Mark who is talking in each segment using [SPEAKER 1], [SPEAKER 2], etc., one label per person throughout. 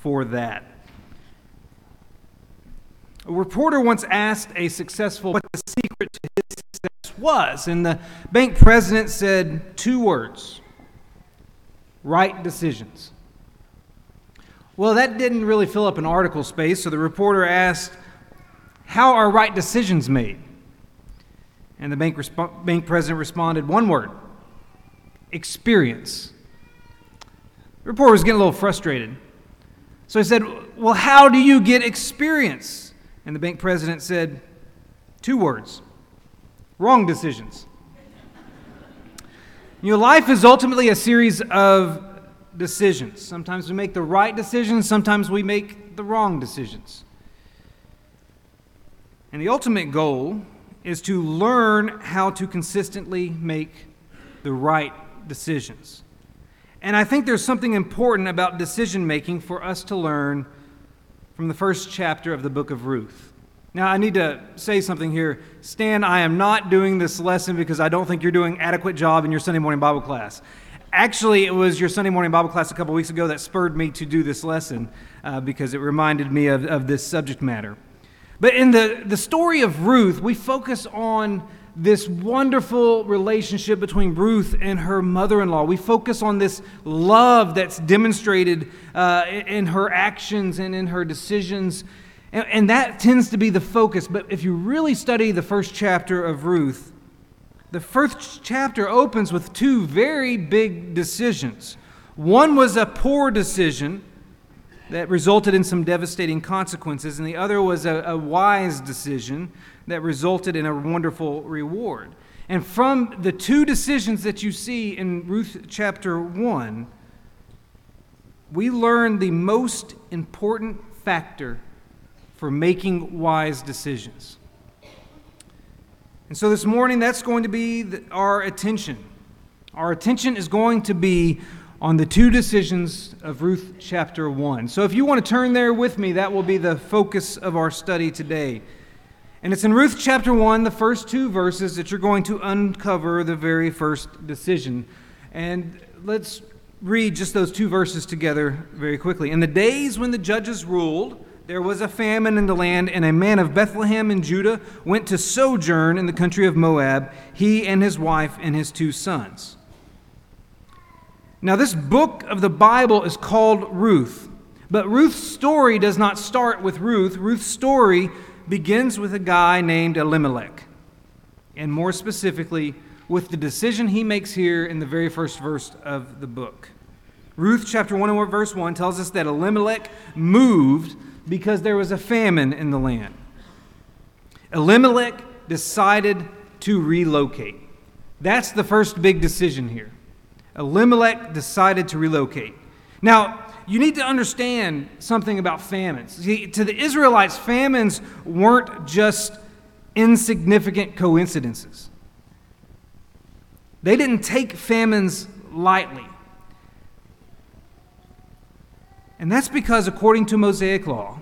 [SPEAKER 1] for that. A reporter once asked a successful what the secret to his success was, and the bank president said two words right decisions. Well, that didn't really fill up an article space, so the reporter asked, How are right decisions made? And the bank, resp- bank president responded, One word experience. The reporter was getting a little frustrated. So he said, Well, how do you get experience? And the bank president said, Two words wrong decisions. You know, life is ultimately a series of decisions. Sometimes we make the right decisions, sometimes we make the wrong decisions. And the ultimate goal is to learn how to consistently make the right decisions. And I think there's something important about decision making for us to learn from the first chapter of the book of Ruth. Now, I need to say something here. Stan, I am not doing this lesson because I don't think you're doing adequate job in your Sunday morning Bible class. Actually, it was your Sunday morning Bible class a couple weeks ago that spurred me to do this lesson uh, because it reminded me of, of this subject matter. But in the, the story of Ruth, we focus on this wonderful relationship between Ruth and her mother in law. We focus on this love that's demonstrated uh, in her actions and in her decisions. And, and that tends to be the focus. But if you really study the first chapter of Ruth, the first chapter opens with two very big decisions. One was a poor decision that resulted in some devastating consequences, and the other was a, a wise decision that resulted in a wonderful reward. And from the two decisions that you see in Ruth chapter 1, we learn the most important factor for making wise decisions. And so this morning, that's going to be our attention. Our attention is going to be on the two decisions of Ruth chapter 1. So if you want to turn there with me, that will be the focus of our study today. And it's in Ruth chapter 1, the first two verses, that you're going to uncover the very first decision. And let's read just those two verses together very quickly. In the days when the judges ruled, there was a famine in the land, and a man of Bethlehem in Judah went to sojourn in the country of Moab, he and his wife and his two sons. Now, this book of the Bible is called Ruth, but Ruth's story does not start with Ruth. Ruth's story begins with a guy named Elimelech, and more specifically, with the decision he makes here in the very first verse of the book. Ruth chapter 1 and verse 1 tells us that Elimelech moved because there was a famine in the land. Elimelech decided to relocate. That's the first big decision here. Elimelech decided to relocate. Now, you need to understand something about famines. See, to the Israelites, famines weren't just insignificant coincidences. They didn't take famines lightly. And that's because, according to Mosaic law,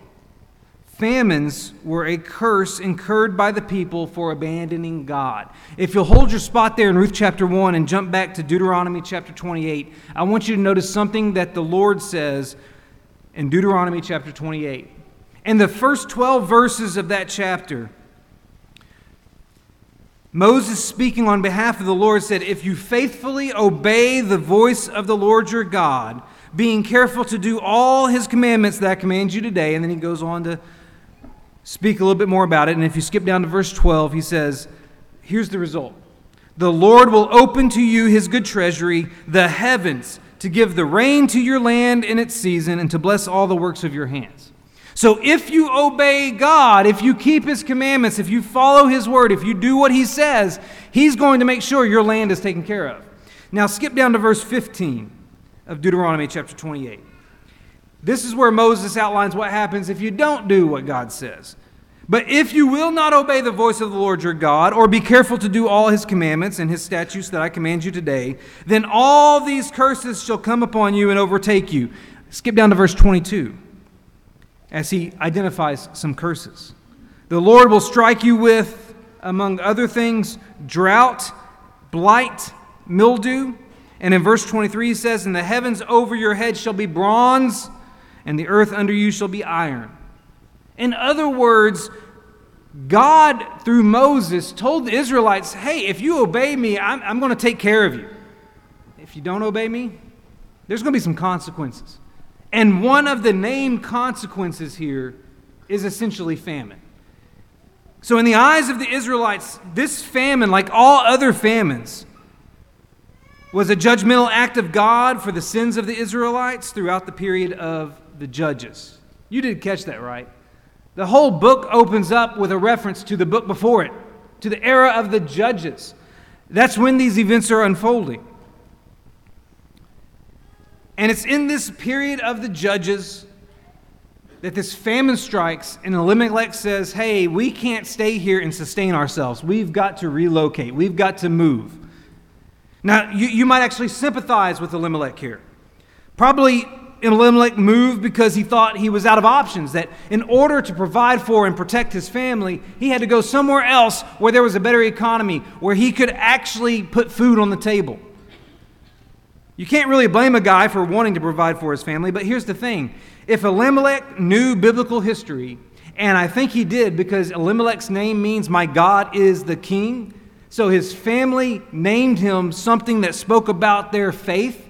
[SPEAKER 1] famines were a curse incurred by the people for abandoning God. If you'll hold your spot there in Ruth chapter 1 and jump back to Deuteronomy chapter 28, I want you to notice something that the Lord says in Deuteronomy chapter 28. In the first 12 verses of that chapter, Moses, speaking on behalf of the Lord, said, If you faithfully obey the voice of the Lord your God, being careful to do all his commandments that I command you today, and then he goes on to speak a little bit more about it. And if you skip down to verse 12, he says, Here's the result The Lord will open to you his good treasury, the heavens, to give the rain to your land in its season, and to bless all the works of your hands. So if you obey God, if you keep his commandments, if you follow his word, if you do what he says, he's going to make sure your land is taken care of. Now skip down to verse 15 of Deuteronomy chapter 28. This is where Moses outlines what happens if you don't do what God says. But if you will not obey the voice of the Lord your God, or be careful to do all his commandments and his statutes that I command you today, then all these curses shall come upon you and overtake you. Skip down to verse 22 as he identifies some curses. The Lord will strike you with, among other things, drought, blight, mildew. And in verse 23, he says, And the heavens over your head shall be bronze and the earth under you shall be iron. In other words, God, through Moses, told the Israelites, hey, if you obey me, I'm, I'm going to take care of you. If you don't obey me, there's going to be some consequences. And one of the named consequences here is essentially famine. So, in the eyes of the Israelites, this famine, like all other famines, was a judgmental act of God for the sins of the Israelites throughout the period of the Judges. You did catch that, right? The whole book opens up with a reference to the book before it, to the era of the Judges. That's when these events are unfolding. And it's in this period of the judges that this famine strikes, and Elimelech says, Hey, we can't stay here and sustain ourselves. We've got to relocate, we've got to move. Now, you, you might actually sympathize with Elimelech here. Probably Elimelech moved because he thought he was out of options, that in order to provide for and protect his family, he had to go somewhere else where there was a better economy, where he could actually put food on the table. You can't really blame a guy for wanting to provide for his family, but here's the thing. If Elimelech knew biblical history, and I think he did because Elimelech's name means my God is the king, so his family named him something that spoke about their faith.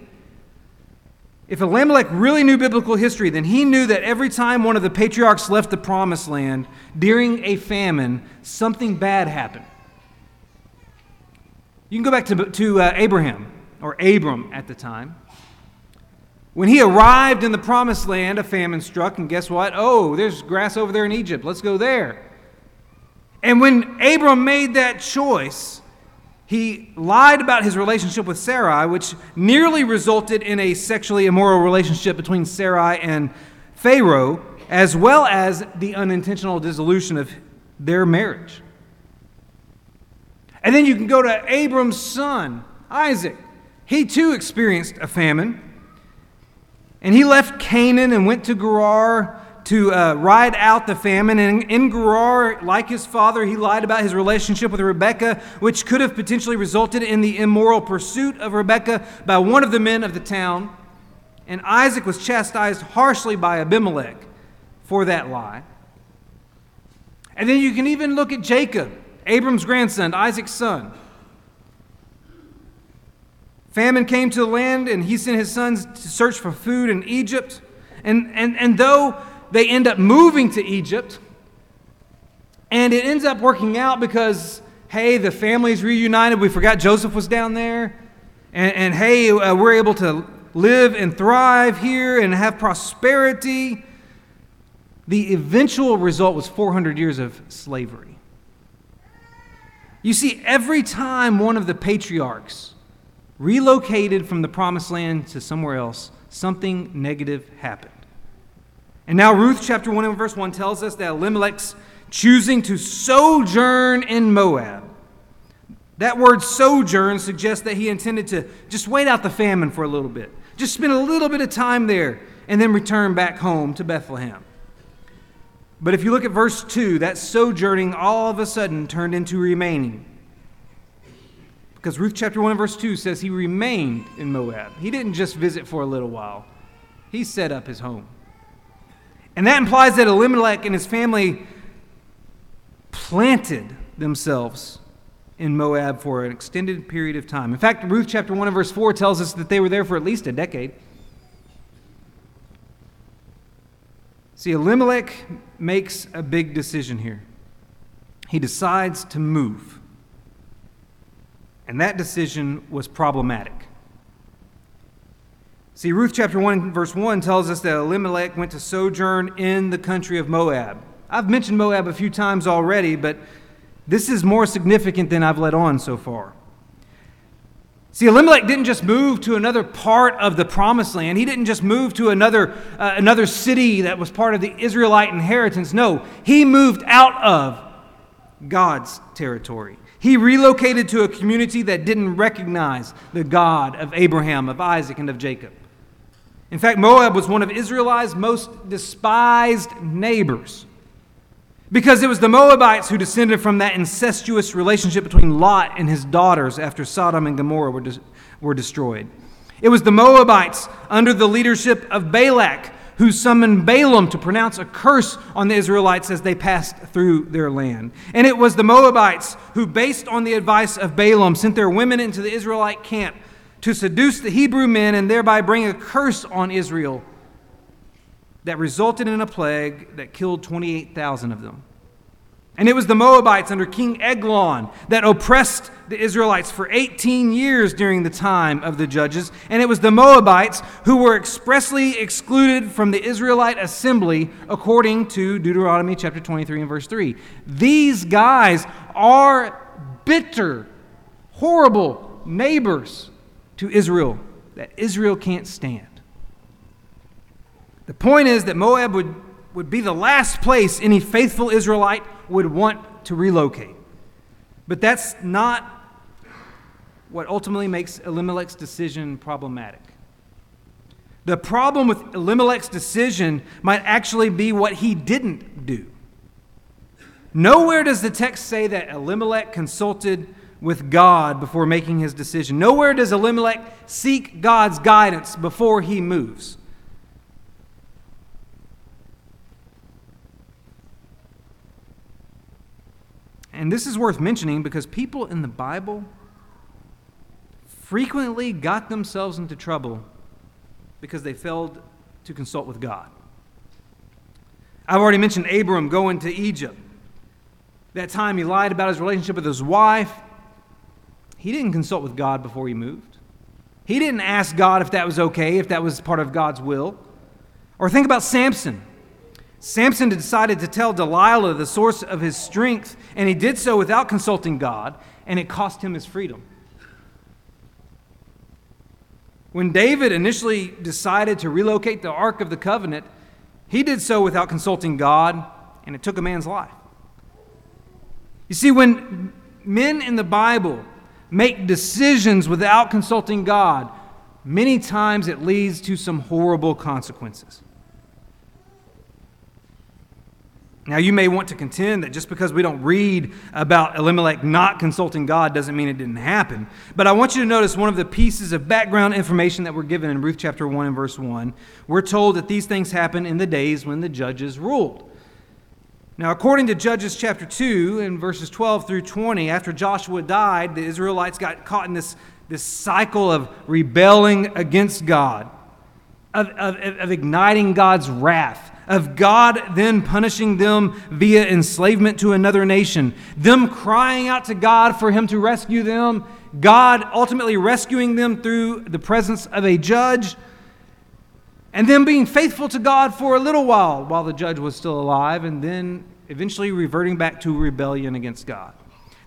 [SPEAKER 1] If Elimelech really knew biblical history, then he knew that every time one of the patriarchs left the promised land during a famine, something bad happened. You can go back to, to uh, Abraham or Abram at the time. When he arrived in the promised land, a famine struck, and guess what? Oh, there's grass over there in Egypt. Let's go there. And when Abram made that choice, he lied about his relationship with Sarai, which nearly resulted in a sexually immoral relationship between Sarai and Pharaoh, as well as the unintentional dissolution of their marriage. And then you can go to Abram's son, Isaac. He too experienced a famine. And he left Canaan and went to Gerar to uh, ride out the famine. And in Gerar, like his father, he lied about his relationship with Rebekah, which could have potentially resulted in the immoral pursuit of Rebekah by one of the men of the town. And Isaac was chastised harshly by Abimelech for that lie. And then you can even look at Jacob, Abram's grandson, Isaac's son. Famine came to the land, and he sent his sons to search for food in Egypt. And, and, and though they end up moving to Egypt, and it ends up working out because, hey, the family's reunited. We forgot Joseph was down there. And, and hey, uh, we're able to live and thrive here and have prosperity. The eventual result was 400 years of slavery. You see, every time one of the patriarchs relocated from the promised land to somewhere else, something negative happened. And now, Ruth chapter 1 and verse 1 tells us that Elimelech's choosing to sojourn in Moab. That word sojourn suggests that he intended to just wait out the famine for a little bit, just spend a little bit of time there, and then return back home to Bethlehem. But if you look at verse 2, that sojourning all of a sudden turned into remaining. Because Ruth chapter 1 and verse 2 says he remained in Moab. He didn't just visit for a little while, he set up his home. And that implies that Elimelech and his family planted themselves in Moab for an extended period of time. In fact, Ruth chapter 1 and verse 4 tells us that they were there for at least a decade. See, Elimelech makes a big decision here. He decides to move. And that decision was problematic. See, Ruth chapter 1, verse 1 tells us that Elimelech went to sojourn in the country of Moab. I've mentioned Moab a few times already, but this is more significant than I've let on so far. See, Elimelech didn't just move to another part of the promised land. He didn't just move to another, uh, another city that was part of the Israelite inheritance. No, he moved out of God's territory. He relocated to a community that didn't recognize the God of Abraham, of Isaac, and of Jacob. In fact, Moab was one of Israel's most despised neighbors because it was the Moabites who descended from that incestuous relationship between Lot and his daughters after Sodom and Gomorrah were, were destroyed. It was the Moabites under the leadership of Balak who summoned Balaam to pronounce a curse on the Israelites as they passed through their land. And it was the Moabites who, based on the advice of Balaam, sent their women into the Israelite camp to seduce the Hebrew men and thereby bring a curse on Israel that resulted in a plague that killed 28,000 of them. And it was the Moabites under King Eglon that oppressed the Israelites for 18 years during the time of the judges. And it was the Moabites who were expressly excluded from the Israelite assembly according to Deuteronomy chapter 23 and verse 3. These guys are bitter, horrible neighbors to Israel that Israel can't stand. The point is that Moab would, would be the last place any faithful Israelite would want to relocate. But that's not what ultimately makes Elimelech's decision problematic. The problem with Elimelech's decision might actually be what he didn't do. Nowhere does the text say that Elimelech consulted with God before making his decision. Nowhere does Elimelech seek God's guidance before he moves. And this is worth mentioning because people in the Bible frequently got themselves into trouble because they failed to consult with God. I've already mentioned Abram going to Egypt. That time he lied about his relationship with his wife. He didn't consult with God before he moved. He didn't ask God if that was okay, if that was part of God's will. Or think about Samson. Samson decided to tell Delilah the source of his strength, and he did so without consulting God, and it cost him his freedom. When David initially decided to relocate the Ark of the Covenant, he did so without consulting God, and it took a man's life. You see, when men in the Bible make decisions without consulting God, many times it leads to some horrible consequences. Now, you may want to contend that just because we don't read about Elimelech not consulting God doesn't mean it didn't happen. But I want you to notice one of the pieces of background information that we're given in Ruth chapter 1 and verse 1. We're told that these things happened in the days when the judges ruled. Now, according to Judges chapter 2 and verses 12 through 20, after Joshua died, the Israelites got caught in this, this cycle of rebelling against God, of, of, of igniting God's wrath of God then punishing them via enslavement to another nation, them crying out to God for Him to rescue them, God ultimately rescuing them through the presence of a judge, and then being faithful to God for a little while while the judge was still alive, and then eventually reverting back to rebellion against God.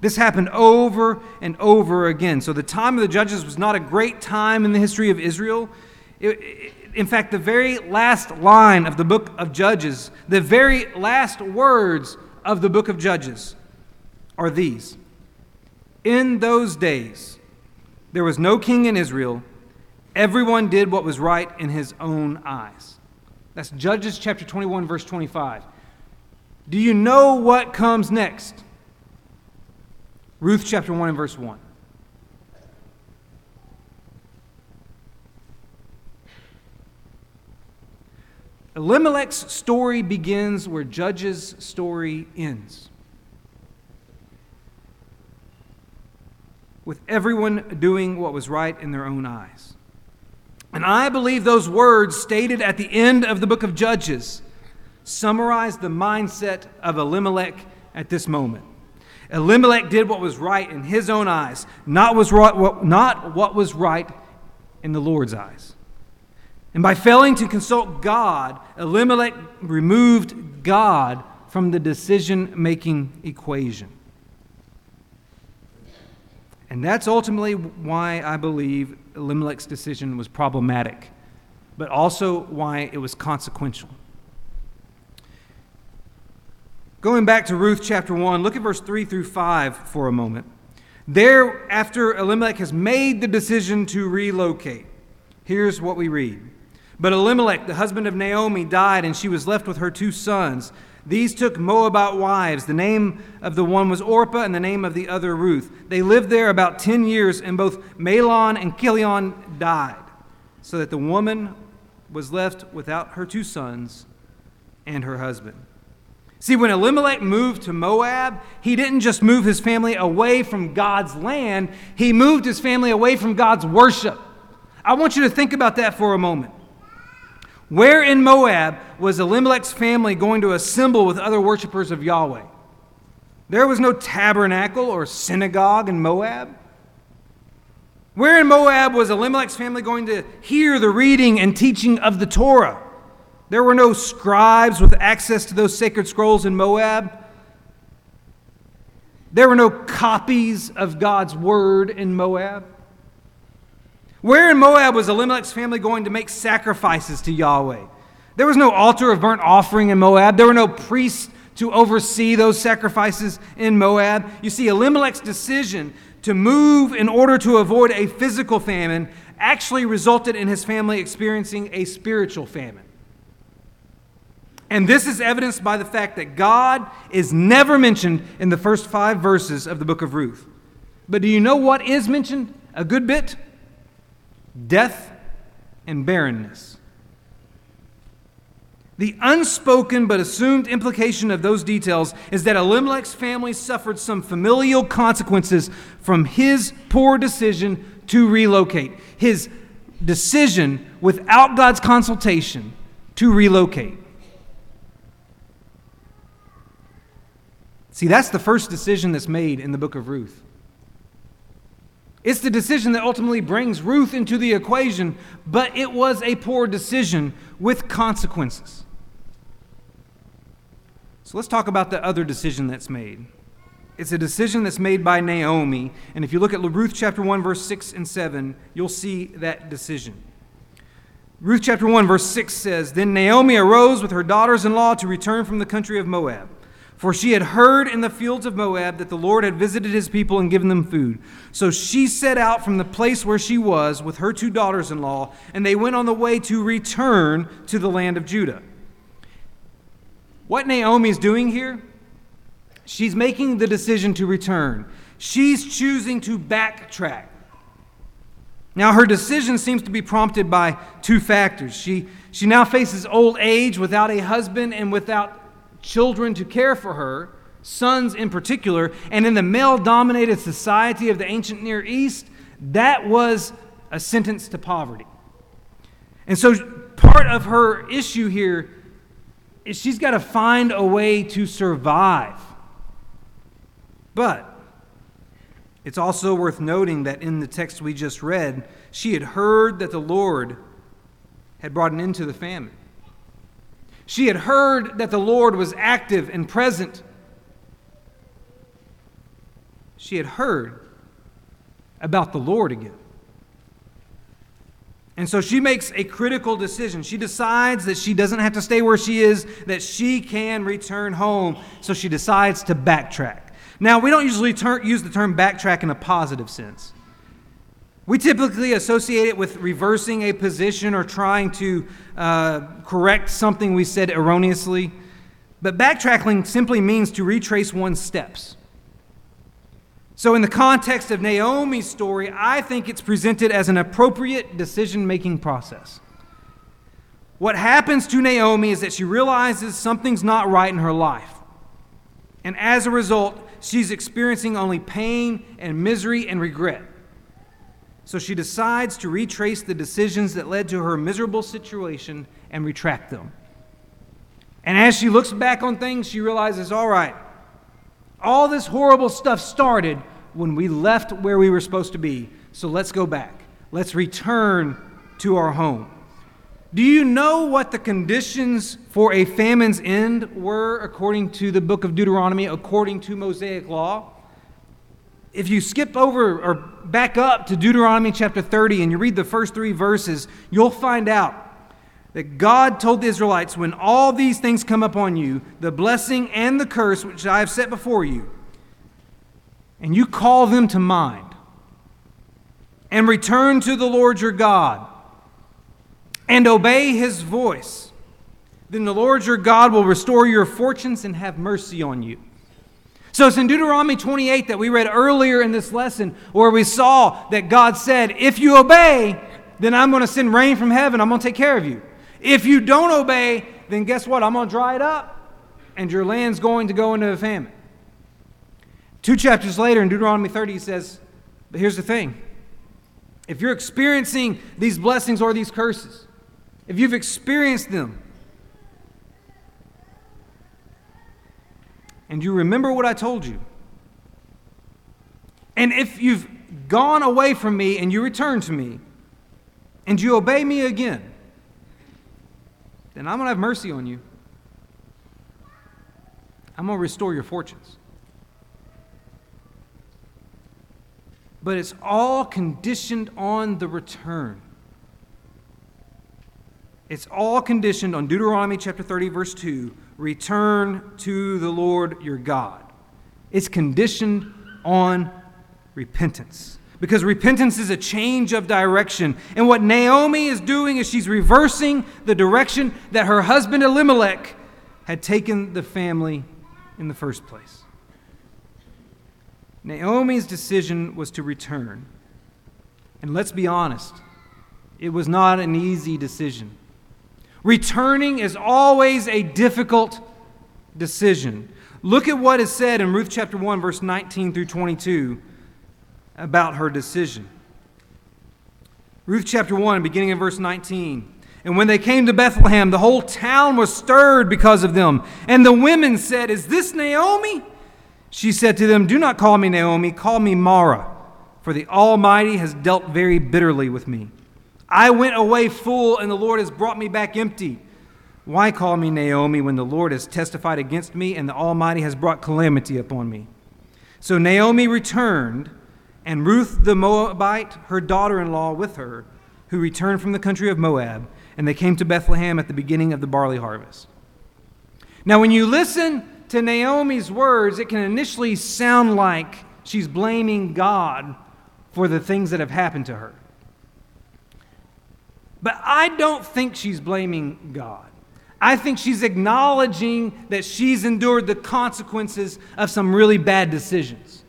[SPEAKER 1] This happened over and over again. So the time of the judges was not a great time in the history of Israel. It, it, in fact, the very last line of the book of Judges, the very last words of the book of Judges are these In those days, there was no king in Israel. Everyone did what was right in his own eyes. That's Judges chapter 21, verse 25. Do you know what comes next? Ruth chapter 1 and verse 1. Elimelech's story begins where Judges' story ends. With everyone doing what was right in their own eyes. And I believe those words stated at the end of the book of Judges summarize the mindset of Elimelech at this moment. Elimelech did what was right in his own eyes, not, was right, not what was right in the Lord's eyes. And by failing to consult God, Elimelech removed God from the decision making equation. And that's ultimately why I believe Elimelech's decision was problematic, but also why it was consequential. Going back to Ruth chapter 1, look at verse 3 through 5 for a moment. There, after Elimelech has made the decision to relocate, here's what we read. But Elimelech, the husband of Naomi, died, and she was left with her two sons. These took Moabite wives. The name of the one was Orpah, and the name of the other Ruth. They lived there about ten years, and both Mahlon and Chilion died, so that the woman was left without her two sons and her husband. See, when Elimelech moved to Moab, he didn't just move his family away from God's land, he moved his family away from God's worship. I want you to think about that for a moment. Where in Moab was Elimelech's family going to assemble with other worshippers of Yahweh? There was no tabernacle or synagogue in Moab. Where in Moab was Elimelech's family going to hear the reading and teaching of the Torah? There were no scribes with access to those sacred scrolls in Moab. There were no copies of God's word in Moab. Where in Moab was Elimelech's family going to make sacrifices to Yahweh? There was no altar of burnt offering in Moab. There were no priests to oversee those sacrifices in Moab. You see, Elimelech's decision to move in order to avoid a physical famine actually resulted in his family experiencing a spiritual famine. And this is evidenced by the fact that God is never mentioned in the first five verses of the book of Ruth. But do you know what is mentioned a good bit? Death and barrenness. The unspoken but assumed implication of those details is that Elimelech's family suffered some familial consequences from his poor decision to relocate, his decision without God's consultation to relocate. See, that's the first decision that's made in the book of Ruth. It's the decision that ultimately brings Ruth into the equation, but it was a poor decision with consequences. So let's talk about the other decision that's made. It's a decision that's made by Naomi. And if you look at Ruth chapter 1, verse 6 and 7, you'll see that decision. Ruth chapter 1, verse 6 says Then Naomi arose with her daughters in law to return from the country of Moab. For she had heard in the fields of Moab that the Lord had visited his people and given them food. So she set out from the place where she was with her two daughters in law, and they went on the way to return to the land of Judah. What Naomi is doing here, she's making the decision to return. She's choosing to backtrack. Now, her decision seems to be prompted by two factors. She, she now faces old age without a husband and without children to care for her, sons in particular, and in the male dominated society of the ancient Near East, that was a sentence to poverty. And so part of her issue here is she's got to find a way to survive. But it's also worth noting that in the text we just read, she had heard that the Lord had brought an end to the famine. She had heard that the Lord was active and present. She had heard about the Lord again. And so she makes a critical decision. She decides that she doesn't have to stay where she is, that she can return home. So she decides to backtrack. Now, we don't usually ter- use the term backtrack in a positive sense. We typically associate it with reversing a position or trying to uh, correct something we said erroneously. But backtracking simply means to retrace one's steps. So, in the context of Naomi's story, I think it's presented as an appropriate decision making process. What happens to Naomi is that she realizes something's not right in her life. And as a result, she's experiencing only pain and misery and regret. So she decides to retrace the decisions that led to her miserable situation and retract them. And as she looks back on things, she realizes all right, all this horrible stuff started when we left where we were supposed to be. So let's go back. Let's return to our home. Do you know what the conditions for a famine's end were according to the book of Deuteronomy, according to Mosaic law? If you skip over or back up to Deuteronomy chapter 30 and you read the first three verses, you'll find out that God told the Israelites, when all these things come upon you, the blessing and the curse which I have set before you, and you call them to mind, and return to the Lord your God, and obey his voice, then the Lord your God will restore your fortunes and have mercy on you. So it's in Deuteronomy 28 that we read earlier in this lesson where we saw that God said, If you obey, then I'm going to send rain from heaven. I'm going to take care of you. If you don't obey, then guess what? I'm going to dry it up, and your land's going to go into a famine. Two chapters later in Deuteronomy 30, he says, But here's the thing if you're experiencing these blessings or these curses, if you've experienced them, and you remember what I told you, and if you've gone away from me and you return to me, and you obey me again, then I'm going to have mercy on you. I'm going to restore your fortunes. But it's all conditioned on the return. It's all conditioned on Deuteronomy chapter 30, verse 2 return to the Lord your God. It's conditioned on repentance. Because repentance is a change of direction. And what Naomi is doing is she's reversing the direction that her husband Elimelech had taken the family in the first place. Naomi's decision was to return. And let's be honest, it was not an easy decision. Returning is always a difficult decision. Look at what is said in Ruth chapter 1, verse 19 through 22 about her decision. Ruth chapter 1, beginning in verse 19. And when they came to Bethlehem, the whole town was stirred because of them. And the women said, Is this Naomi? She said to them, Do not call me Naomi, call me Mara, for the Almighty has dealt very bitterly with me. I went away full, and the Lord has brought me back empty. Why call me Naomi when the Lord has testified against me, and the Almighty has brought calamity upon me? So Naomi returned, and Ruth the Moabite, her daughter in law, with her, who returned from the country of Moab, and they came to Bethlehem at the beginning of the barley harvest. Now, when you listen to Naomi's words, it can initially sound like she's blaming God for the things that have happened to her. But I don't think she's blaming God. I think she's acknowledging that she's endured the consequences of some really bad decisions.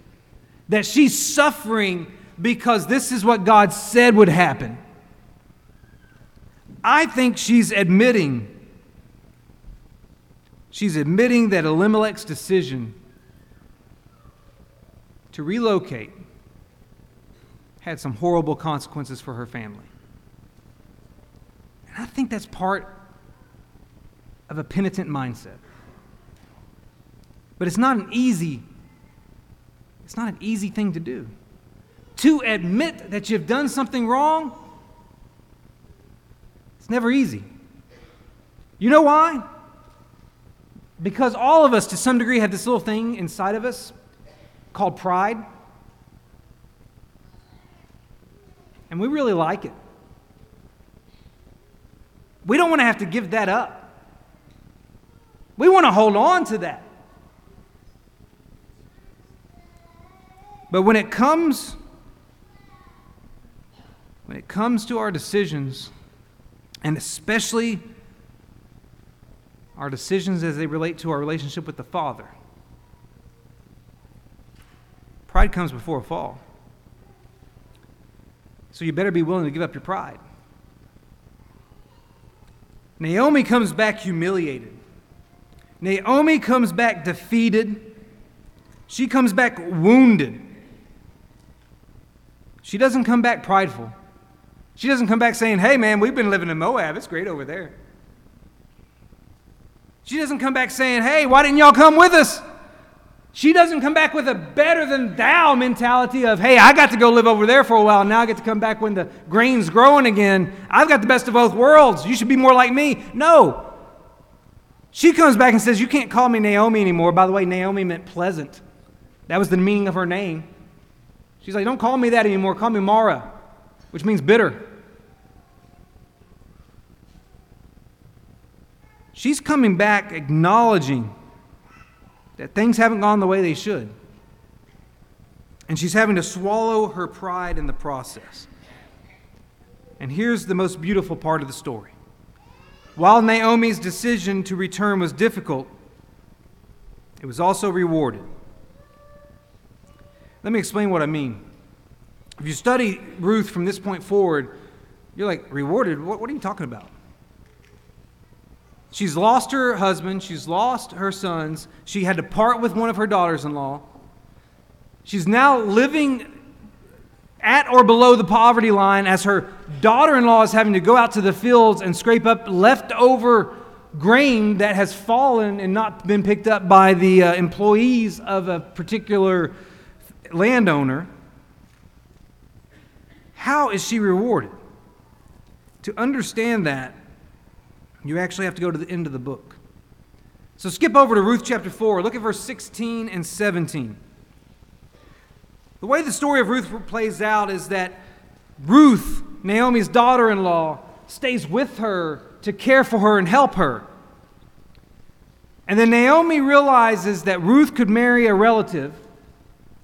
[SPEAKER 1] That she's suffering because this is what God said would happen. I think she's admitting she's admitting that Elimelech's decision to relocate had some horrible consequences for her family. And I think that's part of a penitent mindset. But it's not an easy it's not an easy thing to do. To admit that you've done something wrong, it's never easy. You know why? Because all of us, to some degree, have this little thing inside of us called pride. And we really like it. We don't want to have to give that up. We want to hold on to that. But when it comes when it comes to our decisions, and especially our decisions as they relate to our relationship with the Father, pride comes before a fall. So you better be willing to give up your pride. Naomi comes back humiliated. Naomi comes back defeated. She comes back wounded. She doesn't come back prideful. She doesn't come back saying, hey, man, we've been living in Moab. It's great over there. She doesn't come back saying, hey, why didn't y'all come with us? She doesn't come back with a better than thou mentality of, hey, I got to go live over there for a while. Now I get to come back when the grain's growing again. I've got the best of both worlds. You should be more like me. No. She comes back and says, You can't call me Naomi anymore. By the way, Naomi meant pleasant. That was the meaning of her name. She's like, Don't call me that anymore. Call me Mara, which means bitter. She's coming back acknowledging that things haven't gone the way they should. And she's having to swallow her pride in the process. And here's the most beautiful part of the story. While Naomi's decision to return was difficult, it was also rewarded. Let me explain what I mean. If you study Ruth from this point forward, you're like, rewarded? What, what are you talking about? She's lost her husband, she's lost her sons, she had to part with one of her daughters in law. She's now living at or below the poverty line as her daughter in law is having to go out to the fields and scrape up leftover grain that has fallen and not been picked up by the uh, employees of a particular landowner. How is she rewarded? To understand that, you actually have to go to the end of the book. So skip over to Ruth chapter 4. Look at verse 16 and 17. The way the story of Ruth plays out is that Ruth, Naomi's daughter in law, stays with her to care for her and help her. And then Naomi realizes that Ruth could marry a relative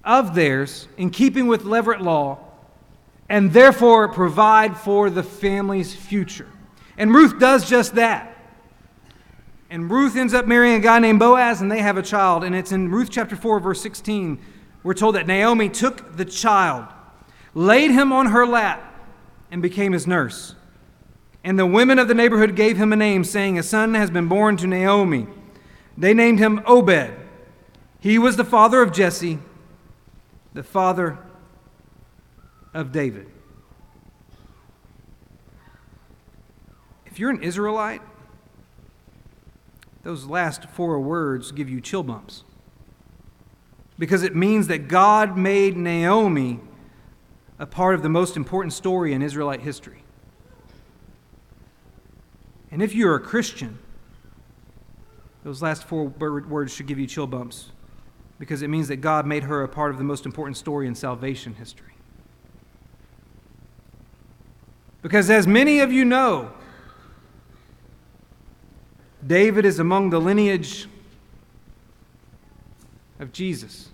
[SPEAKER 1] of theirs in keeping with Levirate law and therefore provide for the family's future. And Ruth does just that. And Ruth ends up marrying a guy named Boaz, and they have a child. And it's in Ruth chapter 4, verse 16. We're told that Naomi took the child, laid him on her lap, and became his nurse. And the women of the neighborhood gave him a name, saying, A son has been born to Naomi. They named him Obed. He was the father of Jesse, the father of David. If you're an Israelite, those last four words give you chill bumps. Because it means that God made Naomi a part of the most important story in Israelite history. And if you're a Christian, those last four words should give you chill bumps because it means that God made her a part of the most important story in salvation history. Because as many of you know, David is among the lineage of Jesus.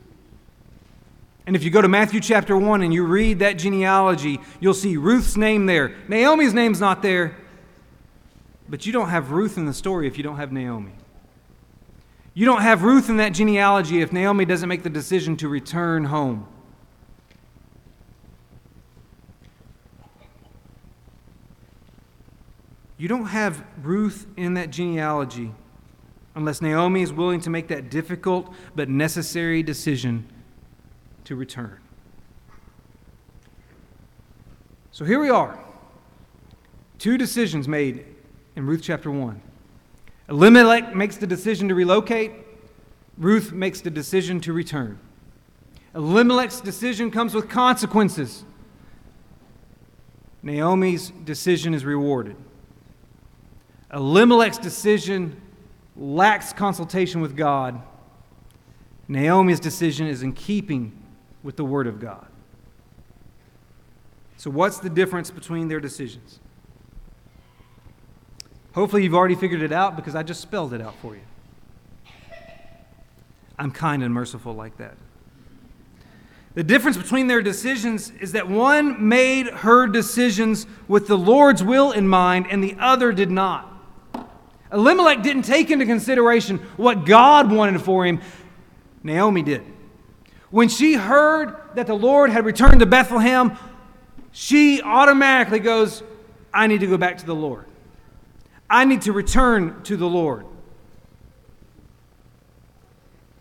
[SPEAKER 1] And if you go to Matthew chapter 1 and you read that genealogy, you'll see Ruth's name there. Naomi's name's not there, but you don't have Ruth in the story if you don't have Naomi. You don't have Ruth in that genealogy if Naomi doesn't make the decision to return home. You don't have Ruth in that genealogy unless Naomi is willing to make that difficult but necessary decision to return. So here we are. Two decisions made in Ruth chapter 1. Elimelech makes the decision to relocate, Ruth makes the decision to return. Elimelech's decision comes with consequences. Naomi's decision is rewarded. Elimelech's decision lacks consultation with God. Naomi's decision is in keeping with the Word of God. So, what's the difference between their decisions? Hopefully, you've already figured it out because I just spelled it out for you. I'm kind and merciful like that. The difference between their decisions is that one made her decisions with the Lord's will in mind and the other did not. Elimelech didn't take into consideration what God wanted for him, Naomi did. When she heard that the Lord had returned to Bethlehem, she automatically goes, I need to go back to the Lord. I need to return to the Lord.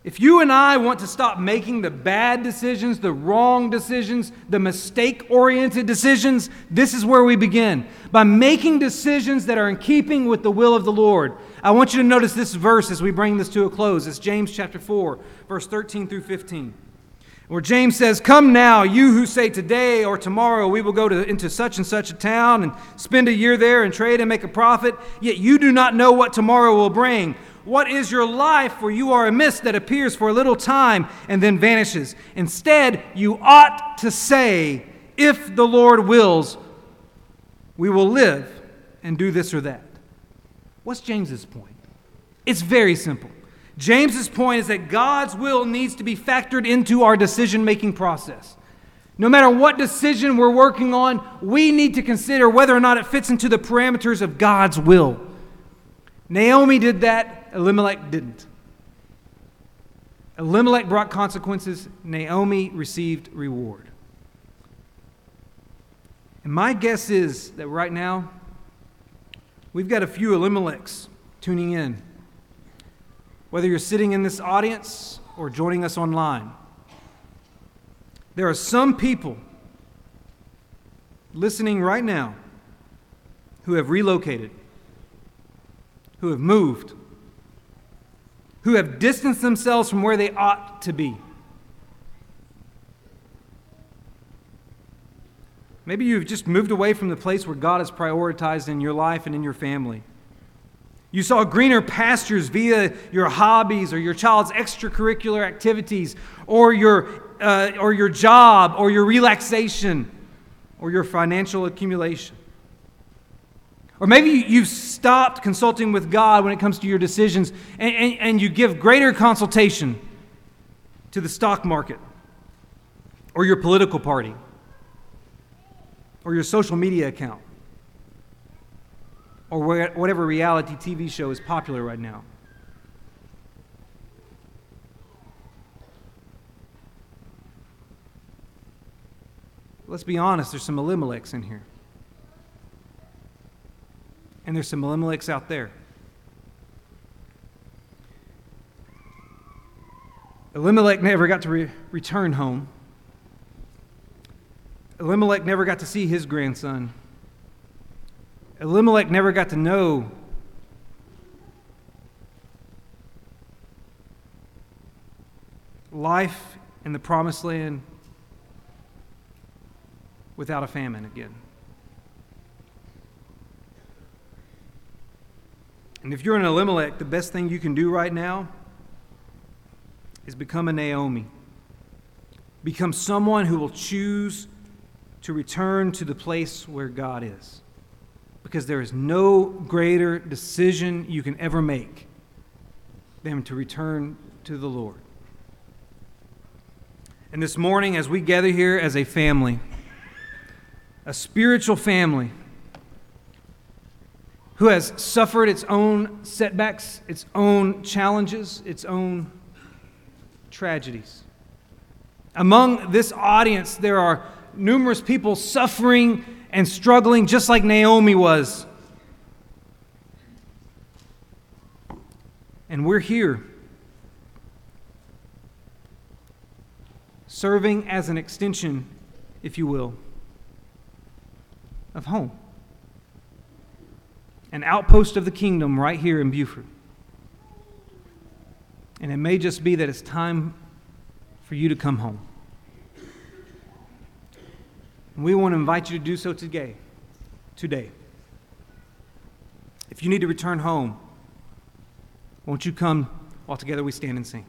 [SPEAKER 1] If you and I want to stop making the bad decisions, the wrong decisions, the mistake oriented decisions, this is where we begin. By making decisions that are in keeping with the will of the Lord. I want you to notice this verse as we bring this to a close. It's James chapter 4, verse 13 through 15. Where James says, Come now, you who say today or tomorrow we will go to, into such and such a town and spend a year there and trade and make a profit, yet you do not know what tomorrow will bring. What is your life? For you are a mist that appears for a little time and then vanishes. Instead, you ought to say, If the Lord wills, we will live and do this or that. What's James's point? It's very simple. James's point is that God's will needs to be factored into our decision making process. No matter what decision we're working on, we need to consider whether or not it fits into the parameters of God's will. Naomi did that, Elimelech didn't. Elimelech brought consequences, Naomi received reward. And my guess is that right now, we've got a few Elimelechs tuning in. Whether you're sitting in this audience or joining us online, there are some people listening right now who have relocated, who have moved, who have distanced themselves from where they ought to be. Maybe you've just moved away from the place where God has prioritized in your life and in your family. You saw greener pastures via your hobbies or your child's extracurricular activities or your, uh, or your job or your relaxation or your financial accumulation. Or maybe you've stopped consulting with God when it comes to your decisions and, and, and you give greater consultation to the stock market or your political party or your social media account or whatever reality TV show is popular right now. Let's be honest, there's some Elimelechs in here. And there's some Elimelechs out there. Elimelech never got to re- return home. Elimelech never got to see his grandson. Elimelech never got to know life in the promised land without a famine again. And if you're an Elimelech, the best thing you can do right now is become a Naomi. Become someone who will choose to return to the place where God is because there is no greater decision you can ever make than to return to the Lord. And this morning, as we gather here as a family, a spiritual family who has suffered its own setbacks, its own challenges, its own tragedies. Among this audience, there are numerous people suffering and struggling just like Naomi was. And we're here serving as an extension, if you will, of home. An outpost of the kingdom right here in Buford. And it may just be that it's time for you to come home. We want to invite you to do so today. Today. If you need to return home, won't you come while together we stand and sing?